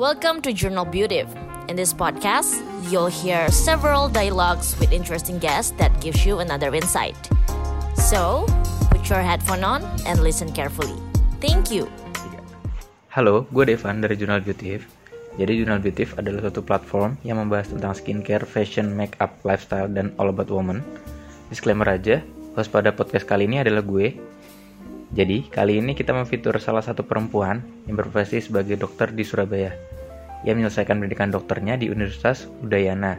Welcome to Journal Beauty. In this podcast, you'll hear several dialogues with interesting guests that gives you another insight. So, put your headphone on and listen carefully. Thank you. Halo, gue Devan dari Jurnal Beauty. Jadi Jurnal Beauty adalah suatu platform yang membahas tentang skincare, fashion, makeup, lifestyle, dan all about woman. Disclaimer aja, host pada podcast kali ini adalah gue. Jadi, kali ini kita memfitur salah satu perempuan yang berprofesi sebagai dokter di Surabaya. Ia menyelesaikan pendidikan dokternya di Universitas Udayana,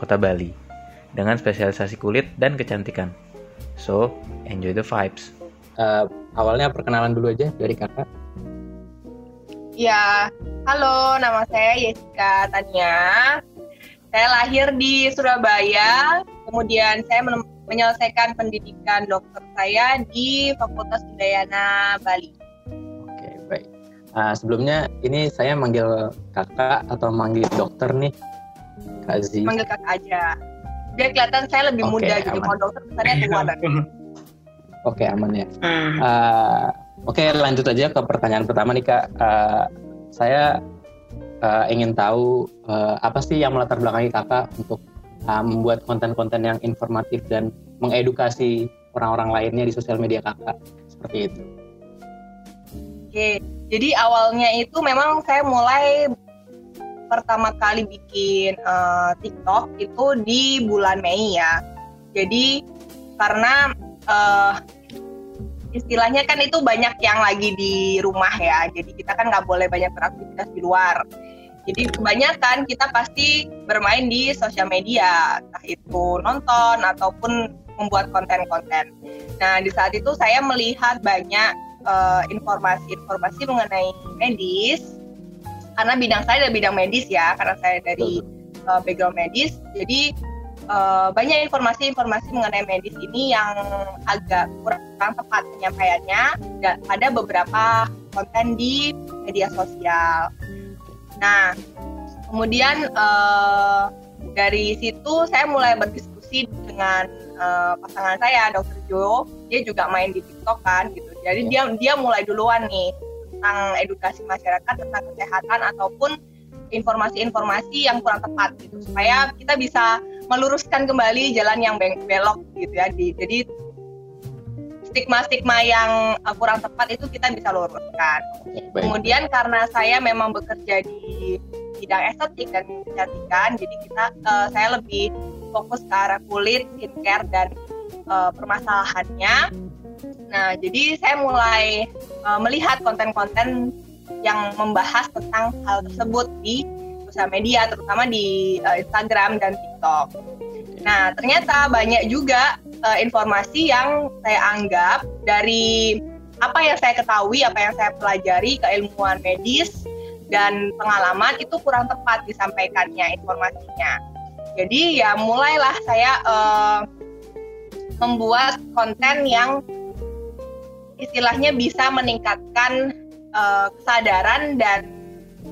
Kota Bali, dengan spesialisasi kulit dan kecantikan. So, enjoy the vibes. Uh, awalnya perkenalan dulu aja dari kakak. Ya, halo, nama saya Jessica Tania. Saya lahir di Surabaya, kemudian saya menyelesaikan pendidikan dokter saya di Fakultas Udayana Bali. Oke, baik. Uh, sebelumnya ini saya manggil kakak atau manggil dokter nih, Kak Z. Manggil kakak aja. Biar kelihatan saya lebih okay, muda gitu. Kalau dokter kesannya tua Oke, aman ya. Uh, Oke, okay, lanjut aja ke pertanyaan pertama nih kak. Uh, saya uh, ingin tahu uh, apa sih yang melatar belakangi kakak untuk uh, membuat konten-konten yang informatif dan mengedukasi orang-orang lainnya di sosial media kakak seperti itu. Oke, jadi awalnya itu memang saya mulai pertama kali bikin uh, TikTok itu di bulan Mei ya. Jadi karena uh, istilahnya kan itu banyak yang lagi di rumah ya, jadi kita kan nggak boleh banyak beraktivitas di luar. Jadi kebanyakan kita pasti bermain di sosial media, entah itu nonton ataupun membuat konten-konten. Nah di saat itu saya melihat banyak uh, informasi-informasi mengenai medis, karena bidang saya adalah bidang medis ya, karena saya dari uh, background medis, jadi uh, banyak informasi-informasi mengenai medis ini yang agak kurang tepat penyampaiannya dan ada beberapa konten di media sosial. Nah, kemudian uh, dari situ saya mulai berdiskusi dengan uh, pasangan saya, Dr. Jo. Dia juga main di TikTok kan, gitu. Jadi dia dia mulai duluan nih tentang edukasi masyarakat tentang kesehatan ataupun informasi-informasi yang kurang tepat gitu supaya kita bisa meluruskan kembali jalan yang belok gitu ya. Jadi stigma-stigma yang uh, kurang tepat itu kita bisa luruskan. Kemudian karena saya memang bekerja di bidang estetik dan kecantikan, jadi kita uh, saya lebih fokus ke arah kulit, skincare dan uh, permasalahannya. Nah, jadi saya mulai uh, melihat konten-konten yang membahas tentang hal tersebut di sosial media, terutama di uh, Instagram dan TikTok. Nah, ternyata banyak juga uh, informasi yang saya anggap dari apa yang saya ketahui, apa yang saya pelajari, keilmuan medis dan pengalaman itu kurang tepat disampaikannya informasinya. Jadi ya mulailah saya uh, membuat konten yang istilahnya bisa meningkatkan uh, kesadaran dan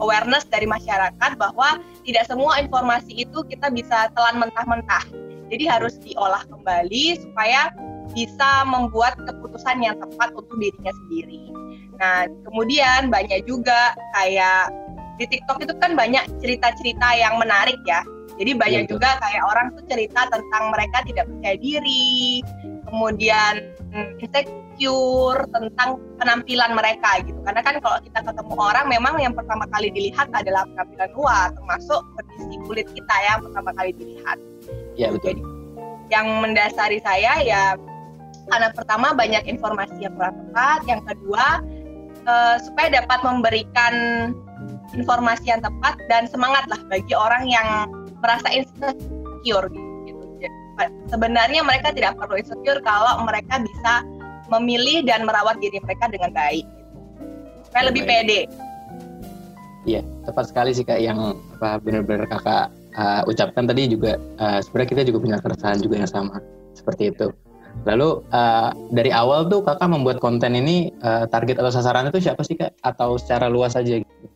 awareness dari masyarakat bahwa tidak semua informasi itu kita bisa telan mentah-mentah jadi harus diolah kembali supaya bisa membuat keputusan yang tepat untuk dirinya sendiri. Nah, kemudian banyak juga kayak di TikTok itu kan banyak cerita-cerita yang menarik ya. Jadi banyak ya, juga kayak orang tuh cerita tentang mereka tidak percaya diri, kemudian insecure tentang penampilan mereka gitu. Karena kan kalau kita ketemu orang memang yang pertama kali dilihat adalah penampilan luar, termasuk kondisi kulit kita yang pertama kali dilihat. Iya betul. Jadi yang mendasari saya ya karena pertama banyak informasi yang kurang tepat, yang kedua uh, supaya dapat memberikan informasi yang tepat dan semangat lah bagi orang yang merasa insecure gitu. Sebenarnya mereka tidak perlu insecure kalau mereka bisa memilih dan merawat diri mereka dengan baik. Gitu. Supaya lebih pede. Iya, tepat sekali sih kak yang apa benar-benar kakak uh, ucapkan tadi juga uh, sebenarnya kita juga punya keresahan juga yang sama seperti itu. Lalu uh, dari awal tuh kakak membuat konten ini uh, target atau sasaran itu siapa sih kak? Atau secara luas saja? Gitu?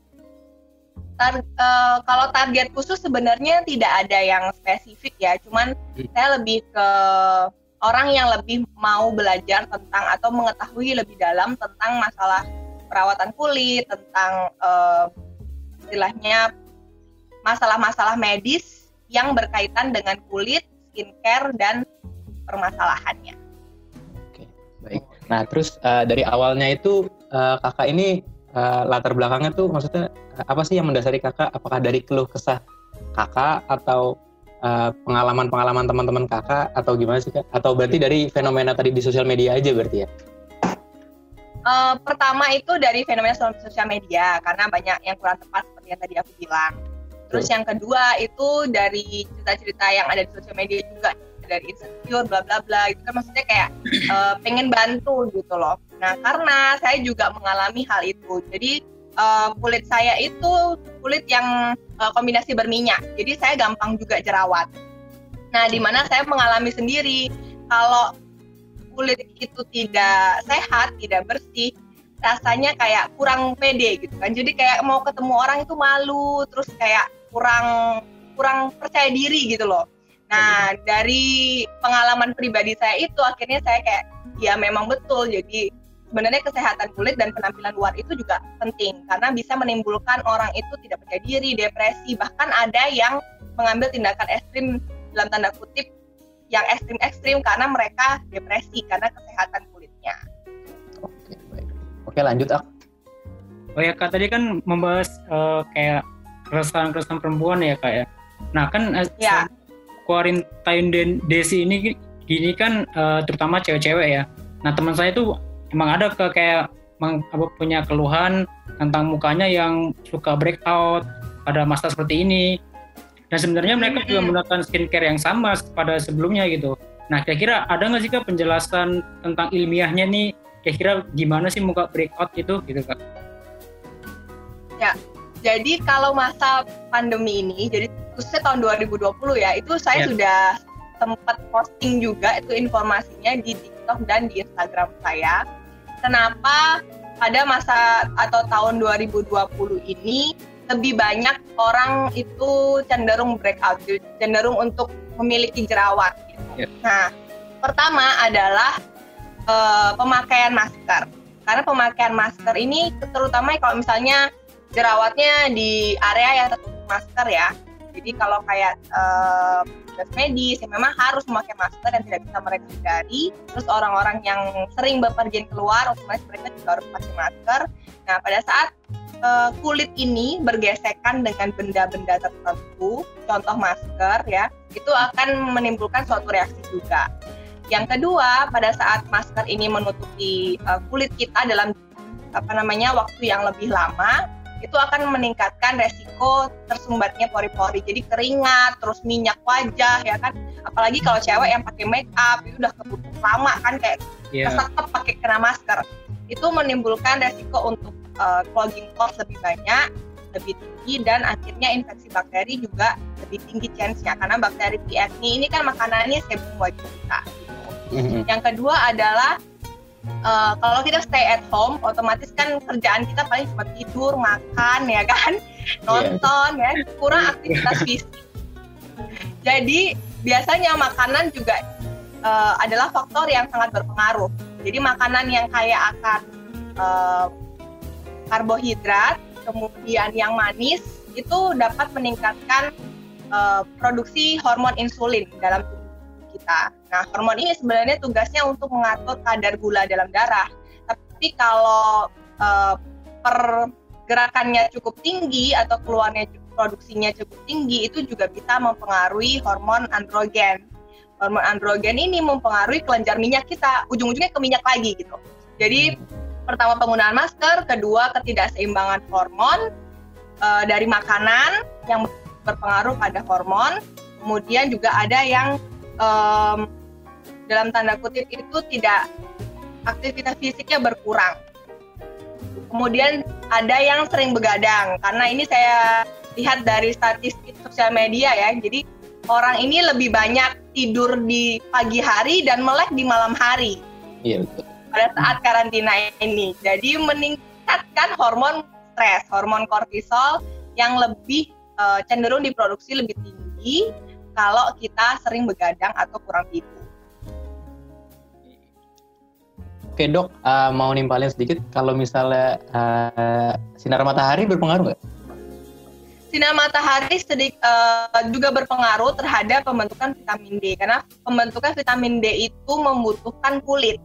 Tar, uh, kalau target khusus sebenarnya tidak ada yang spesifik ya, cuman hmm. saya lebih ke orang yang lebih mau belajar tentang atau mengetahui lebih dalam tentang masalah perawatan kulit, tentang uh, istilahnya masalah-masalah medis yang berkaitan dengan kulit, skincare dan permasalahannya. Oke, baik. Nah, terus uh, dari awalnya itu uh, kakak ini uh, latar belakangnya tuh maksudnya apa sih yang mendasari kakak? Apakah dari keluh kesah kakak atau pengalaman-pengalaman uh, teman-teman kakak atau gimana sih kak? Atau berarti dari fenomena tadi di sosial media aja berarti ya? Uh, pertama itu dari fenomena sosial media karena banyak yang kurang tepat seperti yang tadi aku bilang. Terus yang kedua itu dari cerita-cerita yang ada di sosial media juga dari insecure bla bla bla itu kan maksudnya kayak uh, pengen bantu gitu loh. Nah karena saya juga mengalami hal itu, jadi uh, kulit saya itu kulit yang uh, kombinasi berminyak, jadi saya gampang juga jerawat. Nah di mana saya mengalami sendiri kalau kulit itu tidak sehat, tidak bersih, rasanya kayak kurang pede gitu kan. Jadi kayak mau ketemu orang itu malu, terus kayak kurang kurang percaya diri gitu loh. Nah, dari pengalaman pribadi saya itu akhirnya saya kayak ya memang betul. Jadi sebenarnya kesehatan kulit dan penampilan luar itu juga penting karena bisa menimbulkan orang itu tidak percaya diri, depresi, bahkan ada yang mengambil tindakan ekstrim dalam tanda kutip yang ekstrim-ekstrim karena mereka depresi karena kesehatan kulitnya. Oke, baik. Oke, lanjut ah. Oh ya kak tadi kan membahas uh, kayak keresahan-keresahan perempuan ya kak ya. Nah kan uh, ya. quarantine desi ini gini kan uh, terutama cewek-cewek ya. Nah teman saya tuh emang ada ke kayak meng, apa, punya keluhan tentang mukanya yang suka breakout pada masa seperti ini dan sebenarnya mereka juga menggunakan skincare yang sama pada sebelumnya gitu. Nah, kira-kira ada nggak sih kak penjelasan tentang ilmiahnya nih? Kira-kira gimana sih muka breakout itu gitu kak? Ya, jadi kalau masa pandemi ini, jadi khususnya tahun 2020 ya, itu saya ya. sudah sempat posting juga itu informasinya di TikTok dan di Instagram saya. Kenapa pada masa atau tahun 2020 ini lebih banyak orang itu cenderung breakout, cenderung untuk memiliki jerawat. Gitu. Yeah. Nah, pertama adalah uh, pemakaian masker. Karena pemakaian masker ini terutama kalau misalnya jerawatnya di area yang tertutup masker ya. Jadi kalau kayak uh, medis yang memang harus memakai masker dan tidak bisa mereka hindari. Terus orang-orang yang sering bepergian keluar otomatis mereka juga harus pakai masker. Nah pada saat uh, kulit ini bergesekan dengan benda-benda tertentu, contoh masker ya, itu akan menimbulkan suatu reaksi juga. Yang kedua, pada saat masker ini menutupi uh, kulit kita dalam apa namanya waktu yang lebih lama, itu akan meningkatkan resiko tersumbatnya pori-pori. Jadi keringat, terus minyak wajah ya kan. Apalagi kalau cewek yang pakai make up itu udah kebutuh lama kan kayak yeah. kesetep pakai kena masker. Itu menimbulkan resiko untuk uh, clogging pores lebih banyak, lebih tinggi dan akhirnya infeksi bakteri juga lebih tinggi chance-nya karena bakteri P. ini kan makanannya sebum wajah kita. Gitu. Mm-hmm. Yang kedua adalah uh, kalau kita stay at home, otomatis kan kerjaan kita paling cuma tidur, makan ya kan, iya. nonton yeah. ya, kurang aktivitas fisik. Jadi biasanya makanan juga uh, adalah faktor yang sangat berpengaruh. Jadi makanan yang kaya akan uh, karbohidrat, kemudian yang manis itu dapat meningkatkan uh, produksi hormon insulin dalam tubuh kita. Nah, hormon ini sebenarnya tugasnya untuk mengatur kadar gula dalam darah. Tapi kalau uh, pergerakannya cukup tinggi atau keluarnya produksinya cukup tinggi itu juga bisa mempengaruhi hormon androgen. Hormon androgen ini mempengaruhi kelenjar minyak kita, ujung-ujungnya ke minyak lagi gitu. Jadi pertama penggunaan masker, kedua ketidakseimbangan hormon uh, dari makanan yang berpengaruh pada hormon, kemudian juga ada yang um, dalam tanda kutip itu tidak aktivitas fisiknya berkurang. Kemudian ada yang sering begadang karena ini saya lihat dari statistik sosial media ya. Jadi orang ini lebih banyak tidur di pagi hari dan melek di malam hari. Iya betul pada saat karantina ini. Jadi meningkatkan hormon stres, hormon kortisol yang lebih uh, cenderung diproduksi lebih tinggi kalau kita sering begadang atau kurang tidur. Oke dok, uh, mau nimpalin sedikit kalau misalnya uh, sinar matahari berpengaruh nggak? sinar matahari sedik, uh, juga berpengaruh terhadap pembentukan vitamin D karena pembentukan vitamin D itu membutuhkan kulit.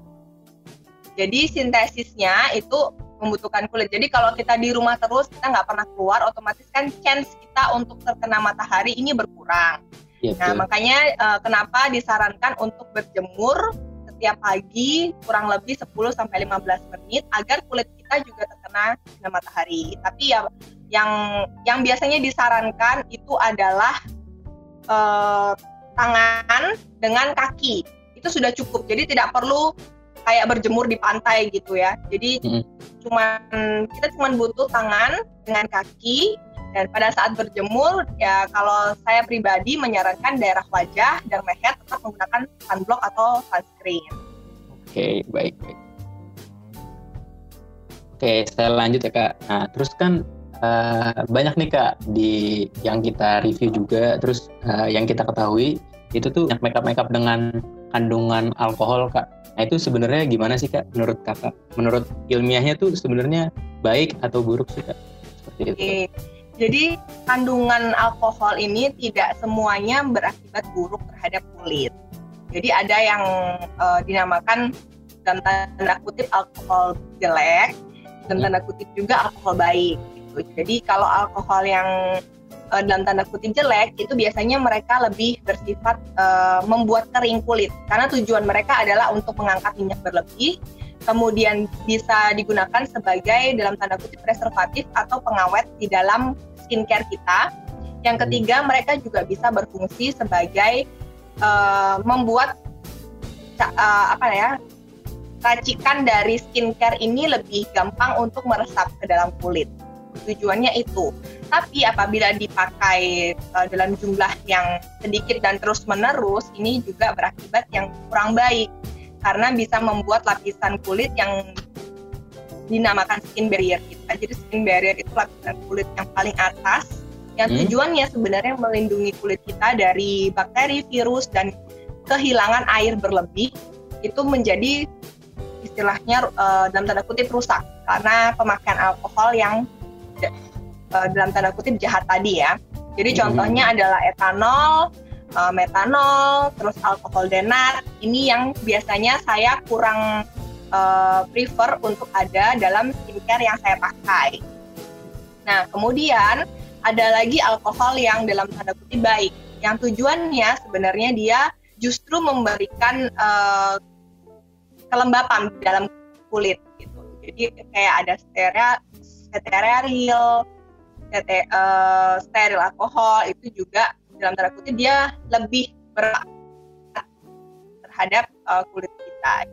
Jadi sintesisnya itu membutuhkan kulit. Jadi kalau kita di rumah terus kita nggak pernah keluar, otomatis kan chance kita untuk terkena matahari ini berkurang. Ya, nah makanya uh, kenapa disarankan untuk berjemur setiap pagi kurang lebih 10 sampai 15 menit agar kulit kita juga terkena sinar matahari. Tapi ya yang yang biasanya disarankan itu adalah uh, tangan dengan kaki itu sudah cukup jadi tidak perlu kayak berjemur di pantai gitu ya jadi hmm. cuman kita cuma butuh tangan dengan kaki dan pada saat berjemur ya kalau saya pribadi menyarankan daerah wajah dan leher tetap menggunakan sunblock atau sunscreen. Oke okay, baik baik. Oke saya lanjut ya kak. Nah terus kan uh, banyak nih kak di yang kita review juga terus uh, yang kita ketahui itu tuh makeup makeup dengan kandungan alkohol kak nah itu sebenarnya gimana sih kak menurut kakak menurut ilmiahnya tuh sebenarnya baik atau buruk sih kak seperti itu Oke. Jadi kandungan alkohol ini tidak semuanya berakibat buruk terhadap kulit jadi ada yang uh, dinamakan dalam tanda kutip alkohol jelek dan tanda kutip juga alkohol baik gitu. Jadi kalau alkohol yang uh, dalam tanda kutip jelek itu biasanya mereka lebih bersifat uh, membuat kering kulit karena tujuan mereka adalah untuk mengangkat minyak berlebih kemudian bisa digunakan sebagai dalam tanda kutip preservatif atau pengawet di dalam skincare kita. Yang ketiga mereka juga bisa berfungsi sebagai uh, membuat uh, apa ya racikan dari skincare ini lebih gampang untuk meresap ke dalam kulit tujuannya itu. Tapi apabila dipakai uh, dalam jumlah yang sedikit dan terus menerus, ini juga berakibat yang kurang baik karena bisa membuat lapisan kulit yang dinamakan skin barrier kita. Jadi skin barrier itu lapisan kulit yang paling atas yang hmm. tujuannya sebenarnya melindungi kulit kita dari bakteri, virus dan kehilangan air berlebih itu menjadi istilahnya uh, dalam tanda kutip rusak karena pemakaian alkohol yang uh, dalam tanda kutip jahat tadi ya. Jadi hmm. contohnya adalah etanol, uh, metanol, terus alkohol denat. Ini yang biasanya saya kurang uh, prefer untuk ada dalam skincare yang saya pakai. Nah, kemudian ada lagi alkohol yang dalam tanda kutip baik, yang tujuannya sebenarnya dia justru memberikan uh, kelembapan dalam kulit gitu. Jadi kayak ada steril, steril, steril alkohol itu juga dalam tanda kutip dia lebih berat terhadap uh, kulit kita.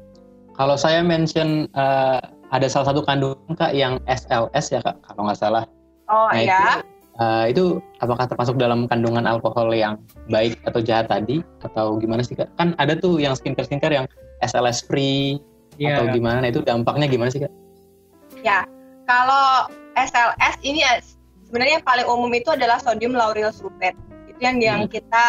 Kalau saya mention uh, ada salah satu kandungan kak yang SLS ya kak kalau nggak salah. Oh nah, iya. Itu, uh, itu apakah termasuk dalam kandungan alkohol yang baik atau jahat tadi atau gimana sih kak? Kan ada tuh yang skincare skincare yang SLS free yeah. atau gimana? Nah, itu dampaknya gimana sih kak? Ya, kalau SLS ini sebenarnya yang paling umum itu adalah sodium lauryl sulfate. Itu yang yang hmm. kita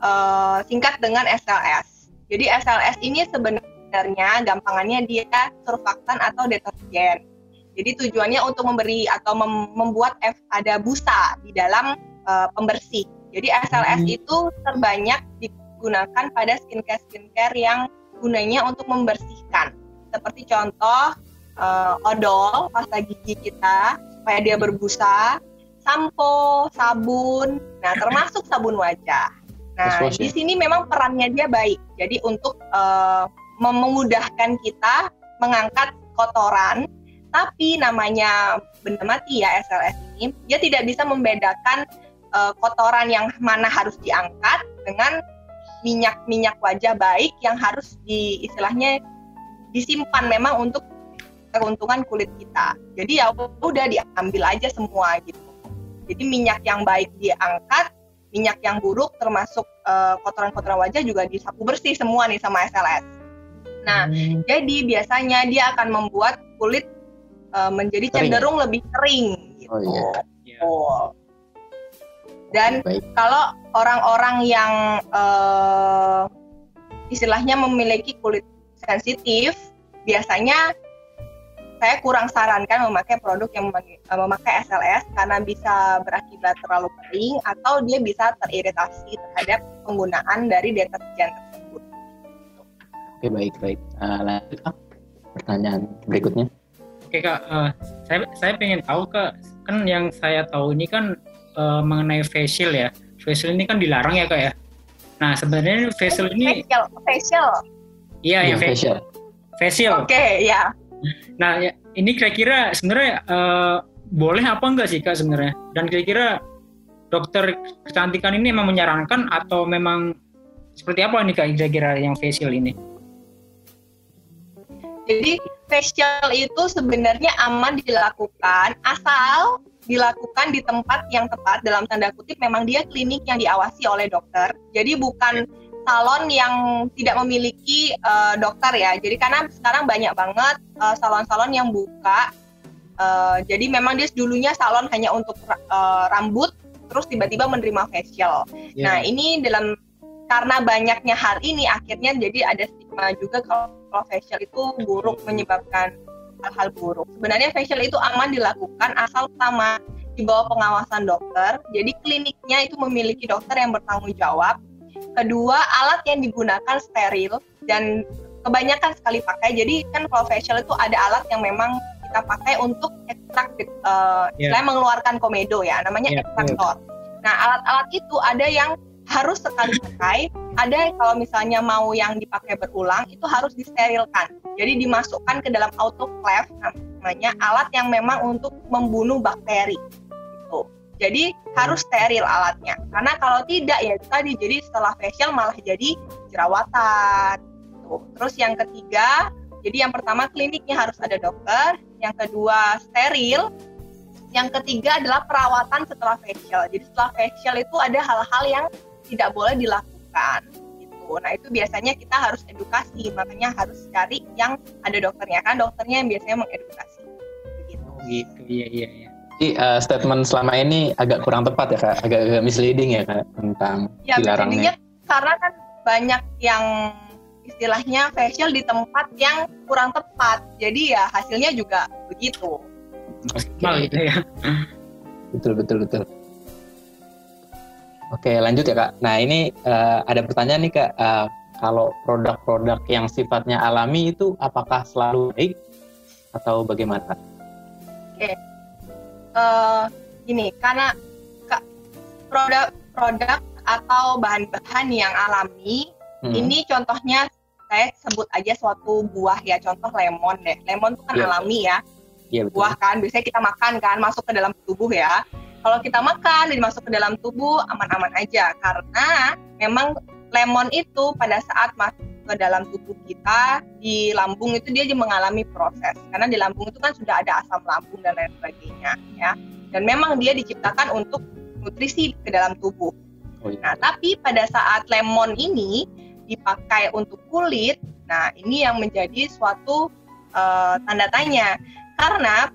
uh, singkat dengan SLS. Jadi SLS ini sebenarnya gampangannya dia surfaktan atau deterjen. Jadi tujuannya untuk memberi atau mem membuat F ada busa di dalam uh, pembersih. Jadi SLS hmm. itu terbanyak digunakan pada skincare skincare yang gunanya untuk membersihkan. Seperti contoh uh, odol pasta gigi kita supaya dia berbusa, sampo, sabun, nah termasuk sabun wajah. Nah di sini memang perannya dia baik. Jadi untuk uh, memudahkan kita mengangkat kotoran, tapi namanya benda mati ya SLS ini, dia tidak bisa membedakan uh, kotoran yang mana harus diangkat dengan minyak-minyak wajah baik yang harus di istilahnya disimpan memang untuk keuntungan kulit kita. Jadi ya udah diambil aja semua gitu. Jadi minyak yang baik diangkat, minyak yang buruk termasuk kotoran eh, kotoran-kotoran wajah juga disapu bersih semua nih sama SLS. Nah, hmm. jadi biasanya dia akan membuat kulit uh, menjadi kering. cenderung lebih kering gitu. Oh, iya. Yeah. Oh. Dan Baik. kalau orang-orang yang uh, istilahnya memiliki kulit sensitif, biasanya saya kurang sarankan memakai produk yang memakai, memakai SLS karena bisa berakibat terlalu kering atau dia bisa teriritasi terhadap penggunaan dari deterjen tersebut. Oke baik baik. Uh, lanjut kak pertanyaan berikutnya. Oke kak, uh, saya saya pengen tahu kak kan yang saya tahu ini kan uh, mengenai facial ya. Facial ini kan dilarang ya kak ya. Nah sebenarnya facial ini facial facial. Iya ya facial. Facial. Oke okay, ya. Nah ya, ini kira-kira sebenarnya uh, boleh apa enggak sih kak sebenarnya? Dan kira-kira dokter kecantikan ini memang menyarankan atau memang seperti apa nih kak kira-kira yang facial ini? Jadi facial itu sebenarnya aman dilakukan asal dilakukan di tempat yang tepat dalam tanda kutip memang dia klinik yang diawasi oleh dokter. Jadi bukan salon yang tidak memiliki uh, dokter ya. Jadi karena sekarang banyak banget salon salon-salon yang buka. Uh, jadi memang dia dulunya salon hanya untuk uh, rambut, terus tiba-tiba menerima facial. Yeah. Nah ini dalam karena banyaknya hal ini akhirnya jadi ada stigma juga kalau, kalau facial itu buruk menyebabkan hal-hal buruk. Sebenarnya facial itu aman dilakukan asal pertama di bawah pengawasan dokter. Jadi kliniknya itu memiliki dokter yang bertanggung jawab. Kedua, alat yang digunakan steril dan kebanyakan sekali pakai. Jadi kan kalau facial itu ada alat yang memang kita pakai untuk ekstrak, uh, yeah. mengeluarkan komedo ya, namanya yeah, ekstraktor. Yeah. Nah, alat-alat itu ada yang harus sekali pakai. Ada kalau misalnya mau yang dipakai berulang itu harus disterilkan. Jadi dimasukkan ke dalam autoclave namanya alat yang memang untuk membunuh bakteri. Jadi harus steril alatnya. Karena kalau tidak ya tadi jadi setelah facial malah jadi jerawatan. Gitu. Terus yang ketiga, jadi yang pertama kliniknya harus ada dokter, yang kedua steril, yang ketiga adalah perawatan setelah facial. Jadi setelah facial itu ada hal-hal yang tidak boleh dilakukan gitu. Nah itu biasanya kita harus edukasi, makanya harus cari yang ada dokternya kan dokternya yang biasanya mengedukasi. Begitu. Gitu, iya iya iya. Jadi uh, statement selama ini agak kurang tepat ya kak, agak, agak misleading ya kak tentang ya, dilarangnya. karena kan banyak yang istilahnya facial di tempat yang kurang tepat, jadi ya hasilnya juga begitu. Maksimal gitu ya. Betul betul betul. Oke, lanjut ya Kak. Nah, ini uh, ada pertanyaan nih Kak. Uh, kalau produk-produk yang sifatnya alami itu apakah selalu baik atau bagaimana? Oke. Uh, gini, karena produk-produk atau bahan-bahan yang alami, hmm. ini contohnya saya sebut aja suatu buah ya, contoh lemon deh. Lemon itu kan yeah. alami ya. Yeah, betul. Buah kan, biasanya kita makan kan, masuk ke dalam tubuh ya kalau kita makan dan masuk ke dalam tubuh aman-aman aja karena memang lemon itu pada saat masuk ke dalam tubuh kita di lambung itu dia mengalami proses karena di lambung itu kan sudah ada asam lambung dan lain sebagainya ya dan memang dia diciptakan untuk nutrisi ke dalam tubuh. Oh, iya. Nah tapi pada saat lemon ini dipakai untuk kulit, nah ini yang menjadi suatu uh, tanda tanya karena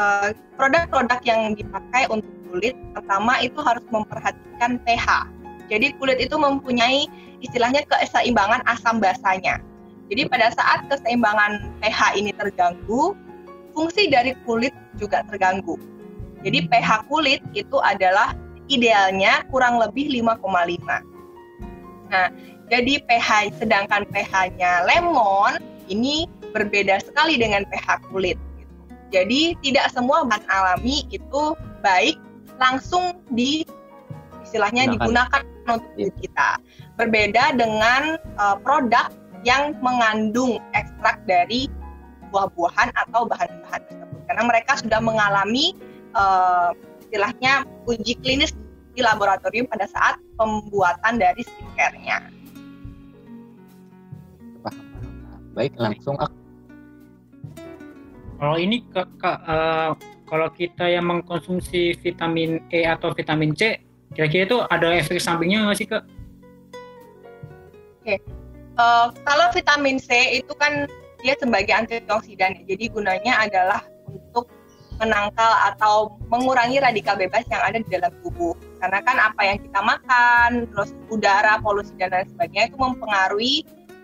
Eh, produk-produk uh, yang dipakai untuk kulit pertama itu harus memperhatikan pH. Jadi kulit itu mempunyai istilahnya keseimbangan asam basanya. Jadi pada saat keseimbangan pH ini terganggu, fungsi dari kulit juga terganggu. Jadi pH kulit itu adalah idealnya kurang lebih 5,5. Nah, jadi pH sedangkan pH-nya lemon ini berbeda sekali dengan pH kulit. Jadi tidak semua bahan alami itu baik langsung di istilahnya Gunakan. digunakan untuk yeah. kita. Berbeda dengan uh, produk yang mengandung ekstrak dari buah-buahan atau bahan-bahan tersebut karena mereka sudah mengalami uh, istilahnya uji klinis di laboratorium pada saat pembuatan dari skincare-nya. Baik, langsung aku kalau ini kak, kak uh, kalau kita yang mengkonsumsi vitamin E atau vitamin C, kira-kira itu ada efek sampingnya nggak sih kak? Oke, okay. uh, kalau vitamin C itu kan dia sebagai antioksidan, ya. jadi gunanya adalah untuk menangkal atau mengurangi radikal bebas yang ada di dalam tubuh. Karena kan apa yang kita makan, terus udara, polusi dan lain sebagainya itu mempengaruhi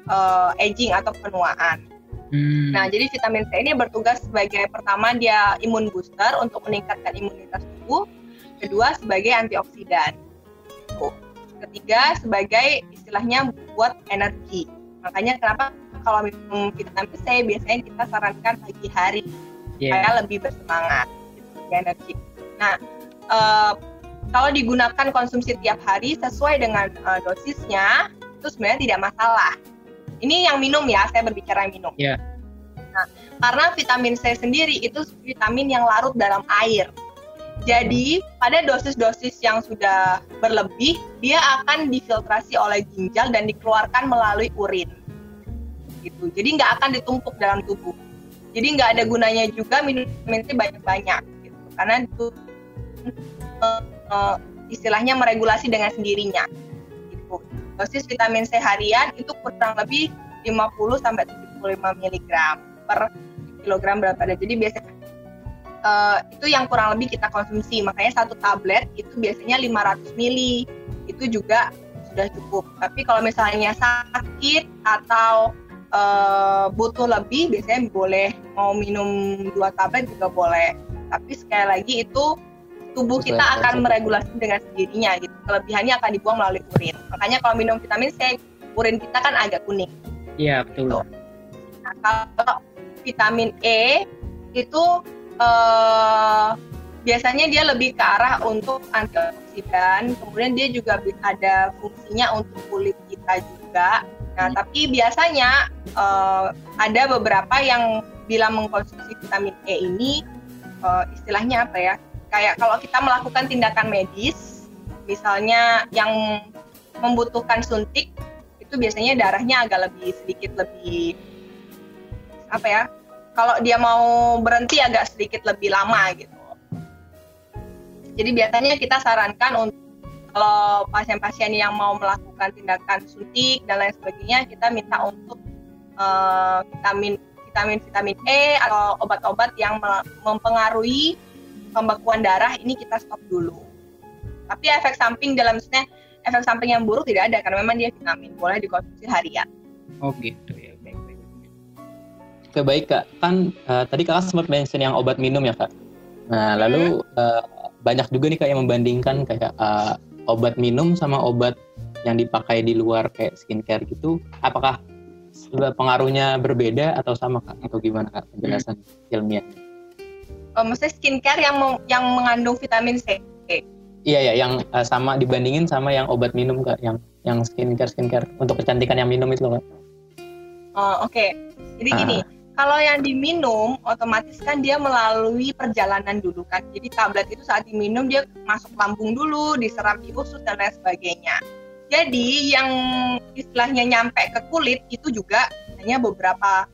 uh, aging atau penuaan. Hmm. Nah, jadi vitamin C ini bertugas sebagai pertama dia imun booster untuk meningkatkan imunitas tubuh, kedua sebagai antioksidan. Ketiga sebagai istilahnya buat energi. Makanya kenapa kalau minum vitamin C biasanya kita sarankan pagi hari yeah. supaya lebih bersemangat, gitu, energi. Nah, uh, kalau digunakan konsumsi tiap hari sesuai dengan uh, dosisnya itu sebenarnya tidak masalah. Ini yang minum ya, saya berbicara yang minum. Yeah. Nah, karena vitamin C sendiri itu vitamin yang larut dalam air. Jadi pada dosis-dosis yang sudah berlebih, dia akan difiltrasi oleh ginjal dan dikeluarkan melalui urin. Gitu. Jadi nggak akan ditumpuk dalam tubuh. Jadi nggak ada gunanya juga minum vitamin C banyak-banyak, gitu. karena itu uh, uh, istilahnya meregulasi dengan sendirinya. Gitu. Dosis vitamin C harian itu kurang lebih 50 sampai 75 mg per kilogram berat badan. Jadi biasanya uh, itu yang kurang lebih kita konsumsi. Makanya satu tablet itu biasanya 500 mili. Itu juga sudah cukup. Tapi kalau misalnya sakit atau uh, butuh lebih, biasanya boleh mau minum dua tablet juga boleh. Tapi sekali lagi itu tubuh kita akan meregulasi dengan sendirinya gitu. Kelebihannya akan dibuang melalui urin. Makanya kalau minum vitamin C, urin kita kan agak kuning. Iya betul. Gitu. Nah, kalau vitamin E itu uh, biasanya dia lebih ke arah untuk antioksidan, kemudian dia juga ada fungsinya untuk kulit kita juga. Nah, tapi biasanya uh, ada beberapa yang bila mengkonsumsi vitamin E ini uh, istilahnya apa ya? Kayak kalau kita melakukan tindakan medis, misalnya yang membutuhkan suntik, itu biasanya darahnya agak lebih sedikit lebih apa ya kalau dia mau berhenti agak sedikit lebih lama gitu. Jadi biasanya kita sarankan untuk kalau pasien-pasien yang mau melakukan tindakan suntik dan lain sebagainya kita minta untuk uh, vitamin vitamin vitamin E atau obat-obat yang mempengaruhi pembekuan darah ini kita stop dulu. Tapi efek samping dalam efek samping yang buruk tidak ada karena memang dia vitamin boleh dikonsumsi harian. Oh gitu ya Oke baik kak, kan uh, tadi kakak sempat mention yang obat minum ya kak. Nah lalu uh, banyak juga nih kak yang membandingkan kayak uh, obat minum sama obat yang dipakai di luar kayak skincare gitu. Apakah pengaruhnya berbeda atau sama kak? Atau gimana kak penjelasan hmm. ilmiah? Oh, maksudnya skincare yang yang mengandung vitamin C. Iya ya, yang uh, sama dibandingin sama yang obat minum kak, yang yang skincare skincare untuk kecantikan yang minum itu kak. Oh oke, okay. jadi uh. gini, kalau yang diminum, otomatis kan dia melalui perjalanan dulu kan. Jadi tablet itu saat diminum dia masuk lambung dulu, diserap di usus dan lain sebagainya. Jadi yang istilahnya nyampe ke kulit itu juga hanya beberapa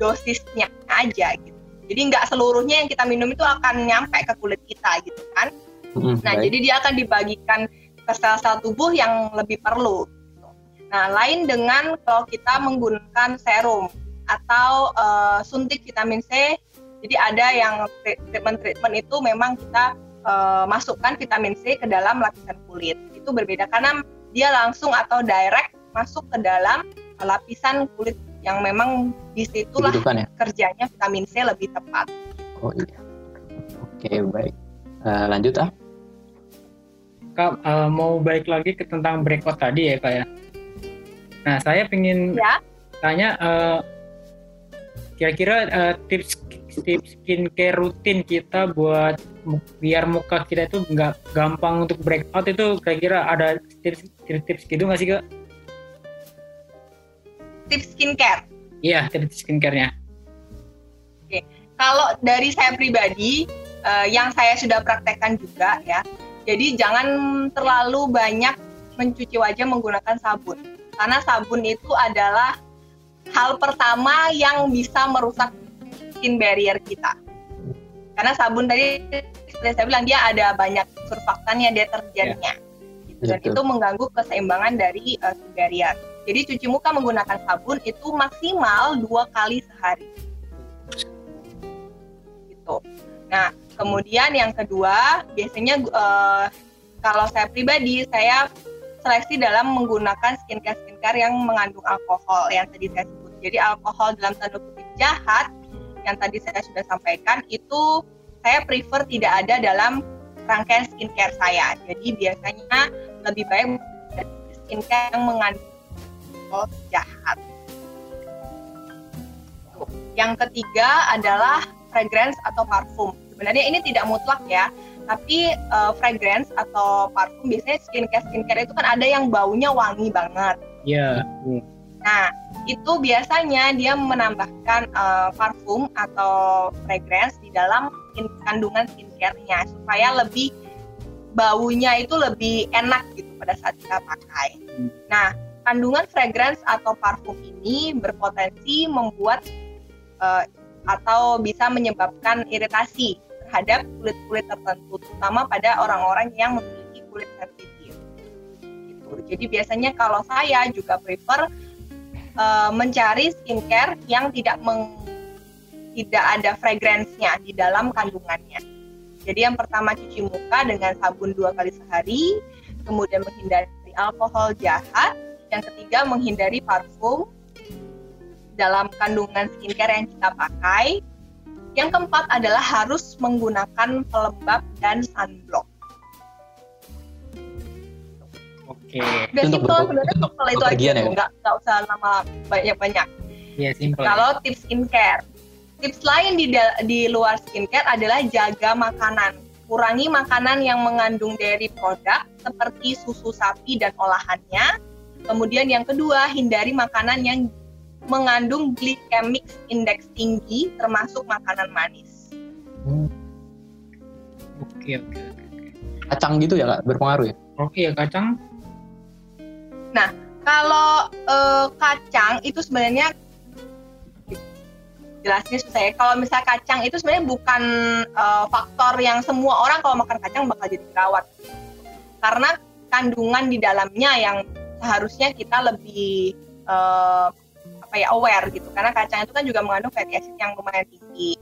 dosisnya aja gitu. Jadi nggak seluruhnya yang kita minum itu akan nyampe ke kulit kita gitu kan. Mm, nah baik. jadi dia akan dibagikan ke sel-sel tubuh yang lebih perlu. Gitu. Nah lain dengan kalau kita menggunakan serum atau uh, suntik vitamin C. Jadi ada yang treatment-treatment itu memang kita uh, masukkan vitamin C ke dalam lapisan kulit. Itu berbeda karena dia langsung atau direct masuk ke dalam lapisan kulit yang memang di situlah ya? kerjanya vitamin C lebih tepat. Oh iya. Oke baik. Uh, lanjut ah. Kak uh, mau balik lagi ke tentang breakout tadi ya kak ya. Nah saya ingin ya? tanya uh, kira-kira uh, tips tips skincare rutin kita buat biar muka kita itu nggak gampang untuk breakout itu kira-kira ada tips tips, tips gitu nggak sih kak? Tips skincare? Iya tips skincarenya. Oke, kalau dari saya pribadi uh, yang saya sudah praktekkan juga ya, jadi jangan terlalu banyak mencuci wajah menggunakan sabun karena sabun itu adalah hal pertama yang bisa merusak skin barrier kita. Karena sabun tadi seperti saya bilang dia ada banyak surfaktannya, deterjennya. Yeah. Gitu. Dan itu mengganggu keseimbangan dari uh, skin barrier. Jadi cuci muka menggunakan sabun itu maksimal dua kali sehari. Gitu. Nah, kemudian yang kedua, biasanya uh, kalau saya pribadi, saya seleksi dalam menggunakan skincare skincare yang mengandung alkohol yang tadi saya sebut. Jadi alkohol dalam tanda kutip jahat yang tadi saya sudah sampaikan itu saya prefer tidak ada dalam rangkaian skincare saya. Jadi biasanya lebih baik skincare yang mengandung jahat. Yang ketiga adalah fragrance atau parfum. Sebenarnya ini tidak mutlak ya, tapi uh, fragrance atau parfum biasanya skincare skincare itu kan ada yang baunya wangi banget. Iya. Yeah. Nah, itu biasanya dia menambahkan uh, parfum atau fragrance di dalam kandungan skincare-nya supaya lebih baunya itu lebih enak gitu pada saat kita pakai. Hmm. Nah, kandungan fragrance atau parfum ini berpotensi membuat uh, atau bisa menyebabkan iritasi terhadap kulit-kulit tertentu, terutama pada orang-orang yang memiliki kulit sensitif. Gitu. Jadi biasanya kalau saya juga prefer uh, mencari skincare yang tidak meng, tidak ada fragrance-nya di dalam kandungannya. Jadi yang pertama cuci muka dengan sabun dua kali sehari, kemudian menghindari alkohol jahat, yang ketiga menghindari parfum dalam kandungan skincare yang kita pakai. Yang keempat adalah harus menggunakan pelembab dan sunblock. Oke. Okay. Udah simpel sebenarnya simpel itu aja, ya? nggak nggak usah lama banyak-banyak. Iya simpel. Kalau tips skincare, Tips lain di, di luar skincare adalah jaga makanan. Kurangi makanan yang mengandung dairy produk seperti susu sapi dan olahannya. Kemudian yang kedua, hindari makanan yang mengandung glycemic index tinggi termasuk makanan manis. Hmm. Oke, oke, oke. Kacang gitu ya, Kak? Berpengaruh ya? Oke, ya kacang. Nah, kalau uh, kacang itu sebenarnya jelasnya susah ya. Kalau misalnya kacang itu sebenarnya bukan uh, faktor yang semua orang kalau makan kacang bakal jadi jerawat. Karena kandungan di dalamnya yang seharusnya kita lebih uh, apa ya aware gitu. Karena kacang itu kan juga mengandung fatty acid yang lumayan tinggi.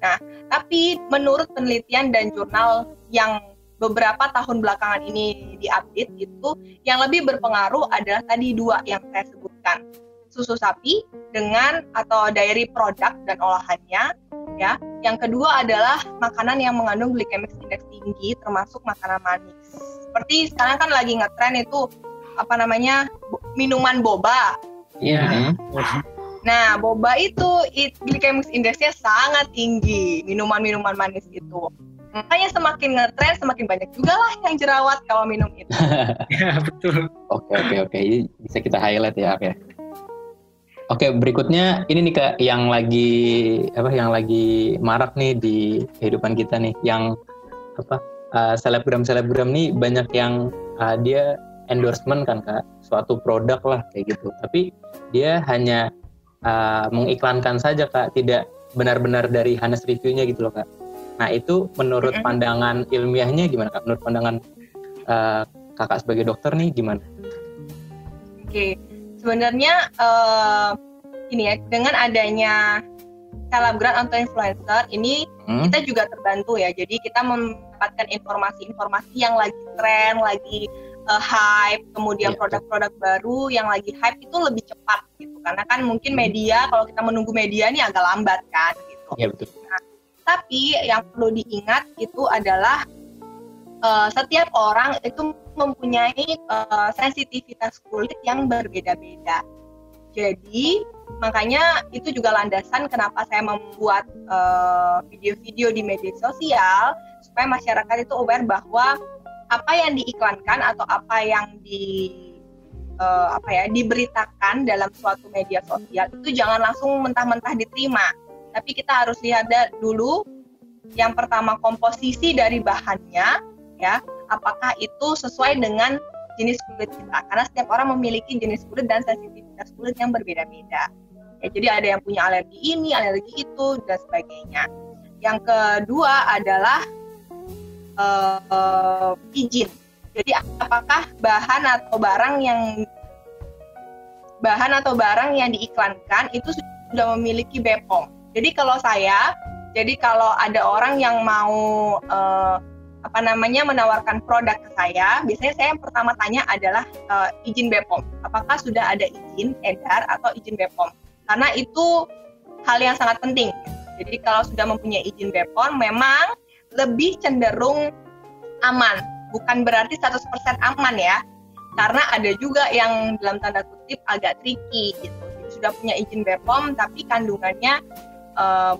Nah, tapi menurut penelitian dan jurnal yang beberapa tahun belakangan ini diupdate itu yang lebih berpengaruh adalah tadi dua yang saya sebutkan susu sapi dengan atau dairy product dan olahannya ya. Yang kedua adalah makanan yang mengandung glycemic index tinggi termasuk makanan manis. Seperti sekarang kan lagi ngetren itu apa namanya minuman boba. Iya. Yeah. Nah, boba itu it, glycemic indexnya sangat tinggi, minuman-minuman manis itu. Makanya semakin ngetren, semakin banyak juga lah yang jerawat kalau minum itu. ya, betul. Oke, oke, oke. Bisa kita highlight ya, oke. Oke, berikutnya ini nih Kak yang lagi apa yang lagi marak nih di kehidupan kita nih yang apa uh, selebgram-selebgram nih banyak yang uh, dia endorsement kan Kak, suatu produk lah kayak gitu. Tapi dia hanya uh, mengiklankan saja Kak, tidak benar-benar dari Hanes reviewnya gitu loh Kak. Nah, itu menurut pandangan ilmiahnya gimana Kak? Menurut pandangan uh, Kakak sebagai dokter nih gimana? Oke sebenarnya uh, ini ya dengan adanya selebgram atau influencer ini hmm. kita juga terbantu ya. Jadi kita mendapatkan informasi-informasi yang lagi tren, lagi uh, hype, kemudian iya, produk-produk baru yang lagi hype itu lebih cepat gitu. Karena kan mungkin media kalau kita menunggu media ini agak lambat kan gitu. Iya betul. Nah, tapi yang perlu diingat itu adalah uh, setiap orang itu mempunyai uh, sensitivitas kulit yang berbeda-beda. Jadi makanya itu juga landasan kenapa saya membuat video-video uh, di media sosial supaya masyarakat itu aware bahwa apa yang diiklankan atau apa yang di uh, apa ya diberitakan dalam suatu media sosial itu jangan langsung mentah-mentah diterima. Tapi kita harus lihat dulu yang pertama komposisi dari bahannya ya apakah itu sesuai dengan jenis kulit kita. Karena setiap orang memiliki jenis kulit dan sensitivitas kulit yang berbeda-beda. Ya jadi ada yang punya alergi ini alergi itu dan sebagainya. Yang kedua adalah uh, izin jadi apakah bahan atau barang yang bahan atau barang yang diiklankan itu sudah memiliki BPOM jadi kalau saya jadi kalau ada orang yang mau uh, apa namanya menawarkan produk ke saya, biasanya saya yang pertama tanya adalah uh, izin BPOM. Apakah sudah ada izin edar atau izin BPOM? Karena itu hal yang sangat penting. Jadi kalau sudah mempunyai izin BPOM memang lebih cenderung aman. Bukan berarti 100% aman ya. Karena ada juga yang dalam tanda kutip agak tricky gitu. Jadi sudah punya izin BPOM tapi kandungannya uh,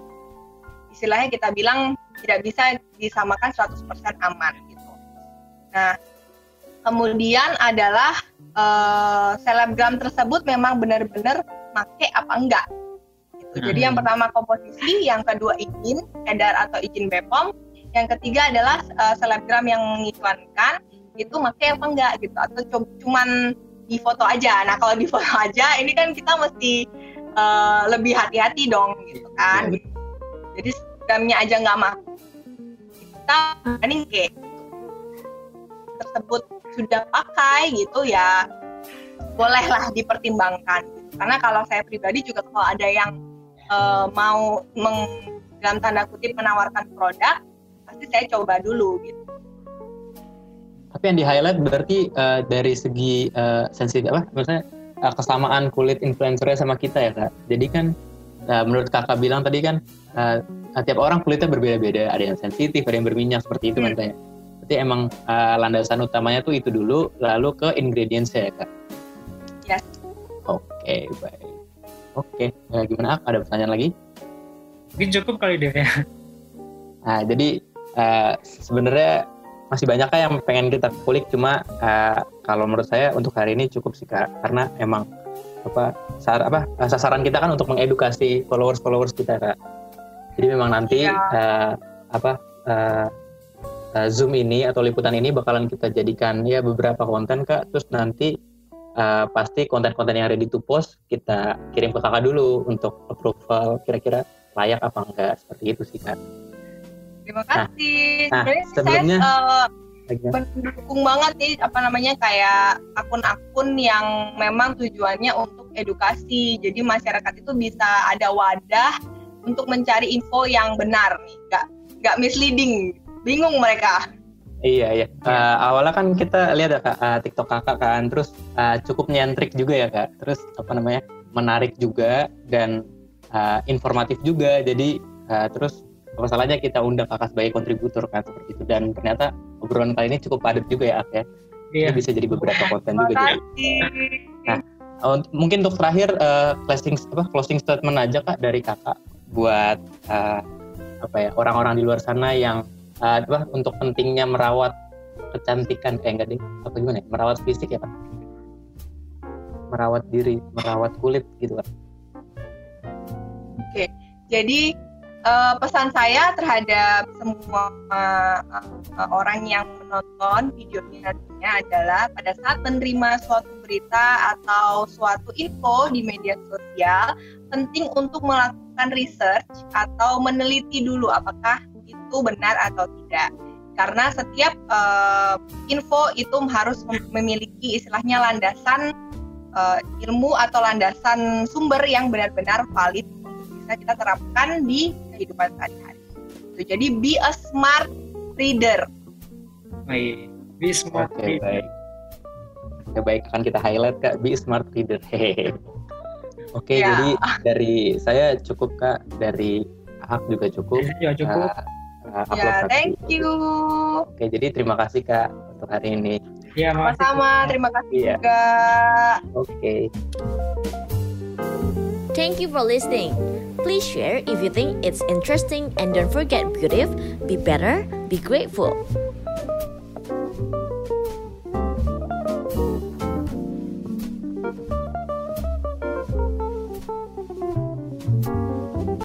istilahnya kita bilang tidak bisa disamakan 100% aman gitu. Nah, kemudian adalah uh, selebgram tersebut memang benar-benar make apa enggak gitu. Jadi yang hmm. pertama komposisi, yang kedua izin edar atau izin BPOM, yang ketiga adalah uh, selebgram yang mengiklankan itu make apa enggak gitu atau cuman di foto aja. Nah kalau di foto aja ini kan kita mesti uh, lebih hati-hati dong gitu kan. Ya, Jadi selebgramnya aja nggak mah kita ini kayak tersebut sudah pakai gitu ya bolehlah dipertimbangkan karena kalau saya pribadi juga kalau ada yang uh, mau meng, dalam tanda kutip menawarkan produk pasti saya coba dulu gitu tapi yang di highlight berarti uh, dari segi uh, sensitif apa maksudnya uh, kesamaan kulit influencernya sama kita ya kak jadi kan uh, menurut kakak bilang tadi kan uh, tiap orang kulitnya berbeda-beda ada yang sensitif ada yang berminyak seperti itu hmm. katanya berarti emang uh, landasan utamanya tuh itu dulu lalu ke ingredients ya kak ya yes. oke okay, baik Oke, okay. gimana Ak? Ada pertanyaan lagi? Mungkin cukup kali deh ya. Nah, jadi uh, sebenarnya masih banyak kan yang pengen kita kulik cuma uh, kalau menurut saya untuk hari ini cukup sih kak karena emang apa sar apa sasaran kita kan untuk mengedukasi followers followers kita kak jadi memang nanti ya. uh, apa uh, uh, zoom ini atau liputan ini bakalan kita jadikan ya beberapa konten kak terus nanti uh, pasti konten-konten yang ready to post kita kirim ke kakak dulu untuk approval kira-kira layak apa enggak seperti itu sih kak. Terima nah, kasih. Nah, nah sebelumnya saya, uh, mendukung banget nih apa namanya kayak akun-akun yang memang tujuannya untuk edukasi. Jadi masyarakat itu bisa ada wadah untuk mencari info yang benar nih, nggak nggak misleading. Bingung mereka. Iya iya. Uh, awalnya kan kita lihat ya kak uh, TikTok kakak kan, terus uh, cukup nyentrik juga ya kak. Terus apa namanya menarik juga dan uh, informatif juga. Jadi uh, terus apa salahnya kita undang kakak sebagai kontributor kan seperti itu. Dan ternyata obrolan kali ini cukup padat juga ya kak ya. Iya. Ini bisa jadi beberapa konten juga. Jadi. Nah uh, mungkin untuk terakhir uh, closing apa closing statement aja kak dari kakak buat uh, apa ya orang-orang di luar sana yang uh, apa untuk pentingnya merawat kecantikan kayak enggak deh apa gimana ya? merawat fisik ya pak merawat diri merawat kulit gitu pak oke jadi uh, pesan saya terhadap semua uh, orang yang menonton videonya nantinya adalah pada saat menerima suatu berita atau suatu info di media sosial penting untuk melakukan research atau meneliti dulu apakah itu benar atau tidak. Karena setiap uh, info itu harus memiliki istilahnya landasan uh, ilmu atau landasan sumber yang benar-benar valid. Untuk bisa kita terapkan di kehidupan sehari-hari. Jadi be a smart reader. Baik, be smart okay, reader. Baik. Oke, baik akan kita highlight kak, be smart reader. Hehehe. Oke, ya. jadi dari saya cukup kak, dari Ahak juga cukup. Ya cukup. Uh, uh, upload ya, thank you. Oke, jadi terima kasih Kak untuk hari ini. Ya, sama-sama. Terima kasih ya. juga. Oke. Thank you for listening. Please share if you think it's interesting and don't forget, beautiful, be better, be grateful.